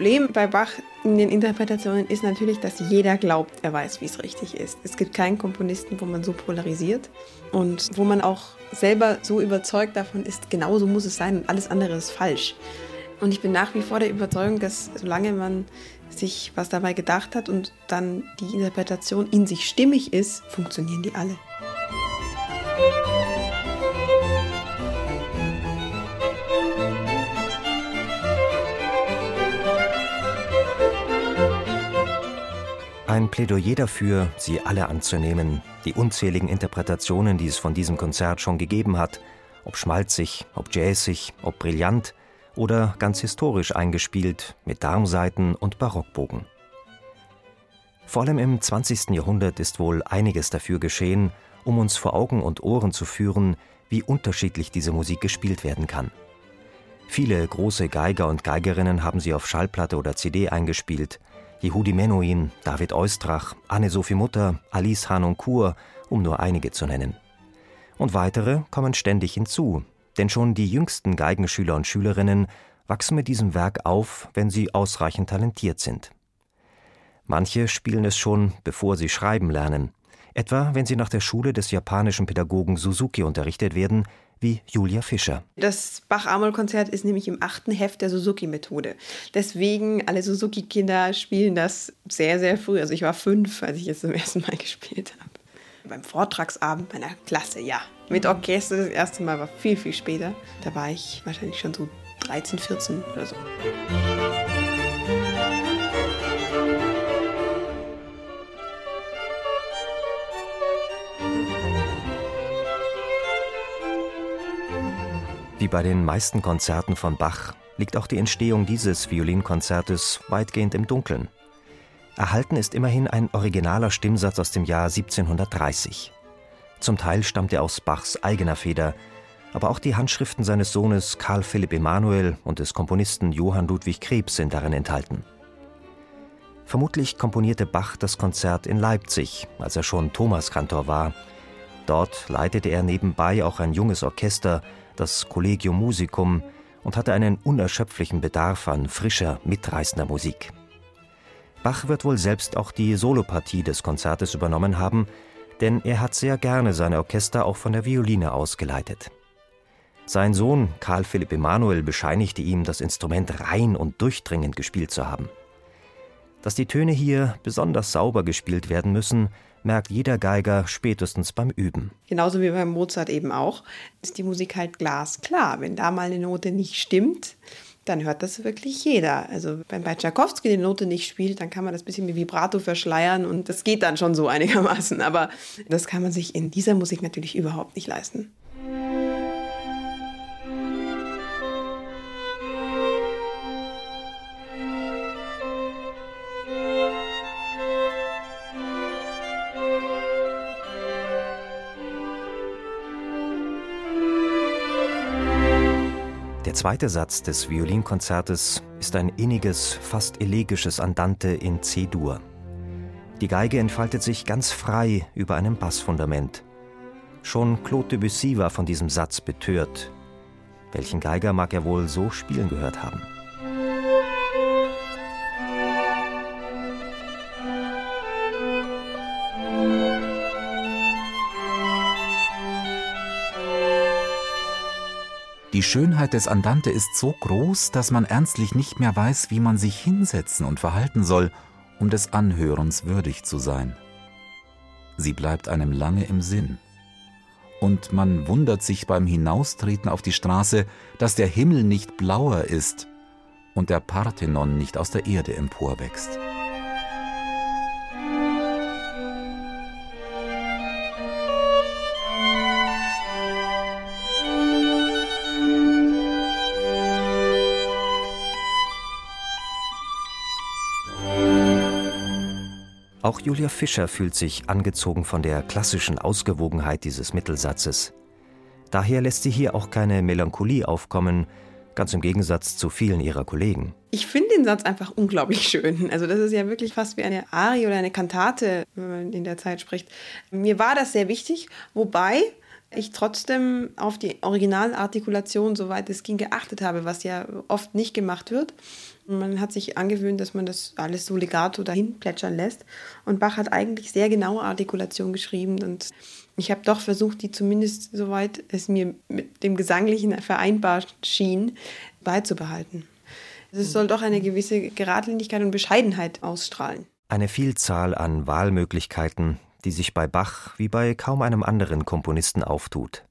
Problem bei Bach in den Interpretationen ist natürlich, dass jeder glaubt, er weiß, wie es richtig ist. Es gibt keinen Komponisten, wo man so polarisiert und wo man auch selber so überzeugt davon ist, genau so muss es sein und alles andere ist falsch. Und ich bin nach wie vor der Überzeugung, dass solange man sich was dabei gedacht hat und dann die Interpretation in sich stimmig ist, funktionieren die alle. Ein Plädoyer dafür, sie alle anzunehmen, die unzähligen Interpretationen, die es von diesem Konzert schon gegeben hat, ob schmalzig, ob jazzig, ob brillant oder ganz historisch eingespielt mit Darmsaiten und Barockbogen. Vor allem im 20. Jahrhundert ist wohl einiges dafür geschehen, um uns vor Augen und Ohren zu führen, wie unterschiedlich diese Musik gespielt werden kann. Viele große Geiger und Geigerinnen haben sie auf Schallplatte oder CD eingespielt, Yehudi Menuhin, David Eustrach, Anne-Sophie Mutter, Alice Hanoncourt, um nur einige zu nennen. Und weitere kommen ständig hinzu, denn schon die jüngsten Geigenschüler und Schülerinnen wachsen mit diesem Werk auf, wenn sie ausreichend talentiert sind. Manche spielen es schon, bevor sie schreiben lernen, etwa wenn sie nach der Schule des japanischen Pädagogen Suzuki unterrichtet werden, wie Julia Fischer. Das Bach-Amol-Konzert ist nämlich im achten Heft der Suzuki-Methode. Deswegen, alle Suzuki-Kinder spielen das sehr, sehr früh. Also ich war fünf, als ich es zum ersten Mal gespielt habe. Beim Vortragsabend meiner Klasse, ja. Mit Orchester das erste Mal war viel, viel später. Da war ich wahrscheinlich schon so 13, 14 oder so. Wie bei den meisten Konzerten von Bach liegt auch die Entstehung dieses Violinkonzertes weitgehend im Dunkeln. Erhalten ist immerhin ein originaler Stimmsatz aus dem Jahr 1730. Zum Teil stammt er aus Bachs eigener Feder, aber auch die Handschriften seines Sohnes Karl Philipp Emanuel und des Komponisten Johann Ludwig Krebs sind darin enthalten. Vermutlich komponierte Bach das Konzert in Leipzig, als er schon Thomaskantor war. Dort leitete er nebenbei auch ein junges Orchester, das Collegium Musicum, und hatte einen unerschöpflichen Bedarf an frischer, mitreißender Musik. Bach wird wohl selbst auch die Solopartie des Konzertes übernommen haben, denn er hat sehr gerne seine Orchester auch von der Violine ausgeleitet. Sein Sohn Karl Philipp Emanuel bescheinigte ihm, das Instrument rein und durchdringend gespielt zu haben. Dass die Töne hier besonders sauber gespielt werden müssen, merkt jeder Geiger spätestens beim Üben. Genauso wie beim Mozart eben auch, ist die Musik halt glasklar. Wenn da mal eine Note nicht stimmt, dann hört das wirklich jeder. Also wenn bei Tchaikovsky die Note nicht spielt, dann kann man das ein bisschen mit Vibrato verschleiern und das geht dann schon so einigermaßen. Aber das kann man sich in dieser Musik natürlich überhaupt nicht leisten. Der zweite Satz des Violinkonzertes ist ein inniges, fast elegisches Andante in C-Dur. Die Geige entfaltet sich ganz frei über einem Bassfundament. Schon Claude Debussy war von diesem Satz betört. Welchen Geiger mag er wohl so spielen gehört haben? Die Schönheit des Andante ist so groß, dass man ernstlich nicht mehr weiß, wie man sich hinsetzen und verhalten soll, um des Anhörens würdig zu sein. Sie bleibt einem lange im Sinn. Und man wundert sich beim Hinaustreten auf die Straße, dass der Himmel nicht blauer ist und der Parthenon nicht aus der Erde emporwächst. Auch Julia Fischer fühlt sich angezogen von der klassischen Ausgewogenheit dieses Mittelsatzes. Daher lässt sie hier auch keine Melancholie aufkommen, ganz im Gegensatz zu vielen ihrer Kollegen. Ich finde den Satz einfach unglaublich schön. Also das ist ja wirklich fast wie eine Arie oder eine Kantate, wenn man in der Zeit spricht. Mir war das sehr wichtig, wobei ich trotzdem auf die Originalartikulation, soweit es ging, geachtet habe, was ja oft nicht gemacht wird. Man hat sich angewöhnt, dass man das alles so legato dahin plätschern lässt. Und Bach hat eigentlich sehr genaue Artikulation geschrieben und ich habe doch versucht, die zumindest soweit es mir mit dem Gesanglichen vereinbar schien, beizubehalten. Es soll doch eine gewisse Geradlinigkeit und Bescheidenheit ausstrahlen. Eine Vielzahl an Wahlmöglichkeiten, die sich bei Bach wie bei kaum einem anderen Komponisten auftut.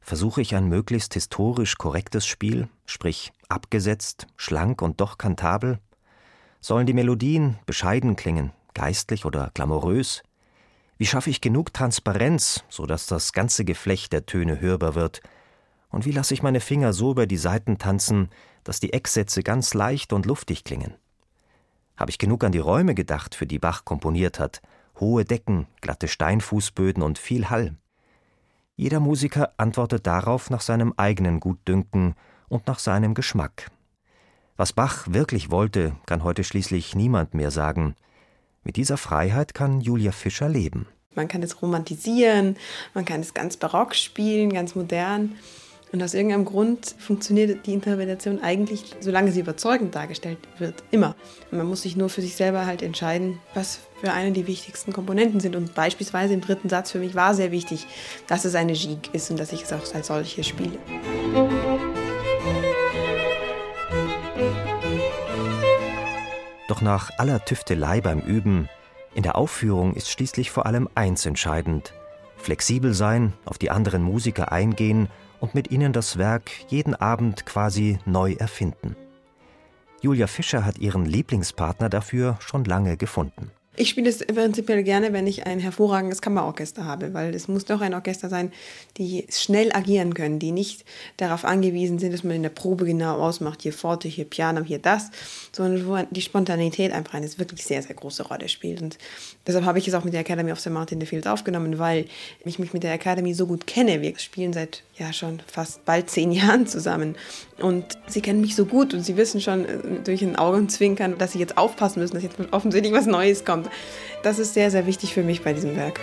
Versuche ich ein möglichst historisch korrektes Spiel, sprich abgesetzt, schlank und doch kantabel? Sollen die Melodien bescheiden klingen, geistlich oder glamourös? Wie schaffe ich genug Transparenz, so dass das ganze Geflecht der Töne hörbar wird? Und wie lasse ich meine Finger so über die Saiten tanzen, dass die Ecksätze ganz leicht und luftig klingen? Habe ich genug an die Räume gedacht, für die Bach komponiert hat? Hohe Decken, glatte Steinfußböden und viel Hall. Jeder Musiker antwortet darauf nach seinem eigenen Gutdünken und nach seinem Geschmack. Was Bach wirklich wollte, kann heute schließlich niemand mehr sagen. Mit dieser Freiheit kann Julia Fischer leben. Man kann es romantisieren, man kann es ganz barock spielen, ganz modern. Und aus irgendeinem Grund funktioniert die Interpretation eigentlich, solange sie überzeugend dargestellt wird, immer. Und man muss sich nur für sich selber halt entscheiden, was für einen die wichtigsten Komponenten sind. Und beispielsweise im dritten Satz für mich war sehr wichtig, dass es eine Gigue ist und dass ich es auch als solche spiele. Doch nach aller Tüftelei beim Üben, in der Aufführung ist schließlich vor allem eins entscheidend: flexibel sein, auf die anderen Musiker eingehen und mit ihnen das Werk jeden Abend quasi neu erfinden. Julia Fischer hat ihren Lieblingspartner dafür schon lange gefunden. Ich spiele es prinzipiell gerne, wenn ich ein hervorragendes Kammerorchester habe, weil es muss doch ein Orchester sein, die schnell agieren können, die nicht darauf angewiesen sind, dass man in der Probe genau ausmacht, hier Forte, hier Piano, hier das, sondern wo die Spontanität einfach eine wirklich sehr, sehr große Rolle spielt. Und deshalb habe ich es auch mit der Academy of St. Martin the Fields aufgenommen, weil ich mich mit der Academy so gut kenne. Wir spielen seit ja schon fast bald zehn Jahren zusammen und sie kennen mich so gut und sie wissen schon äh, durch ein Augenzwinkern, dass sie jetzt aufpassen müssen, dass jetzt offensichtlich was Neues kommt. Das ist sehr, sehr wichtig für mich bei diesem Werk.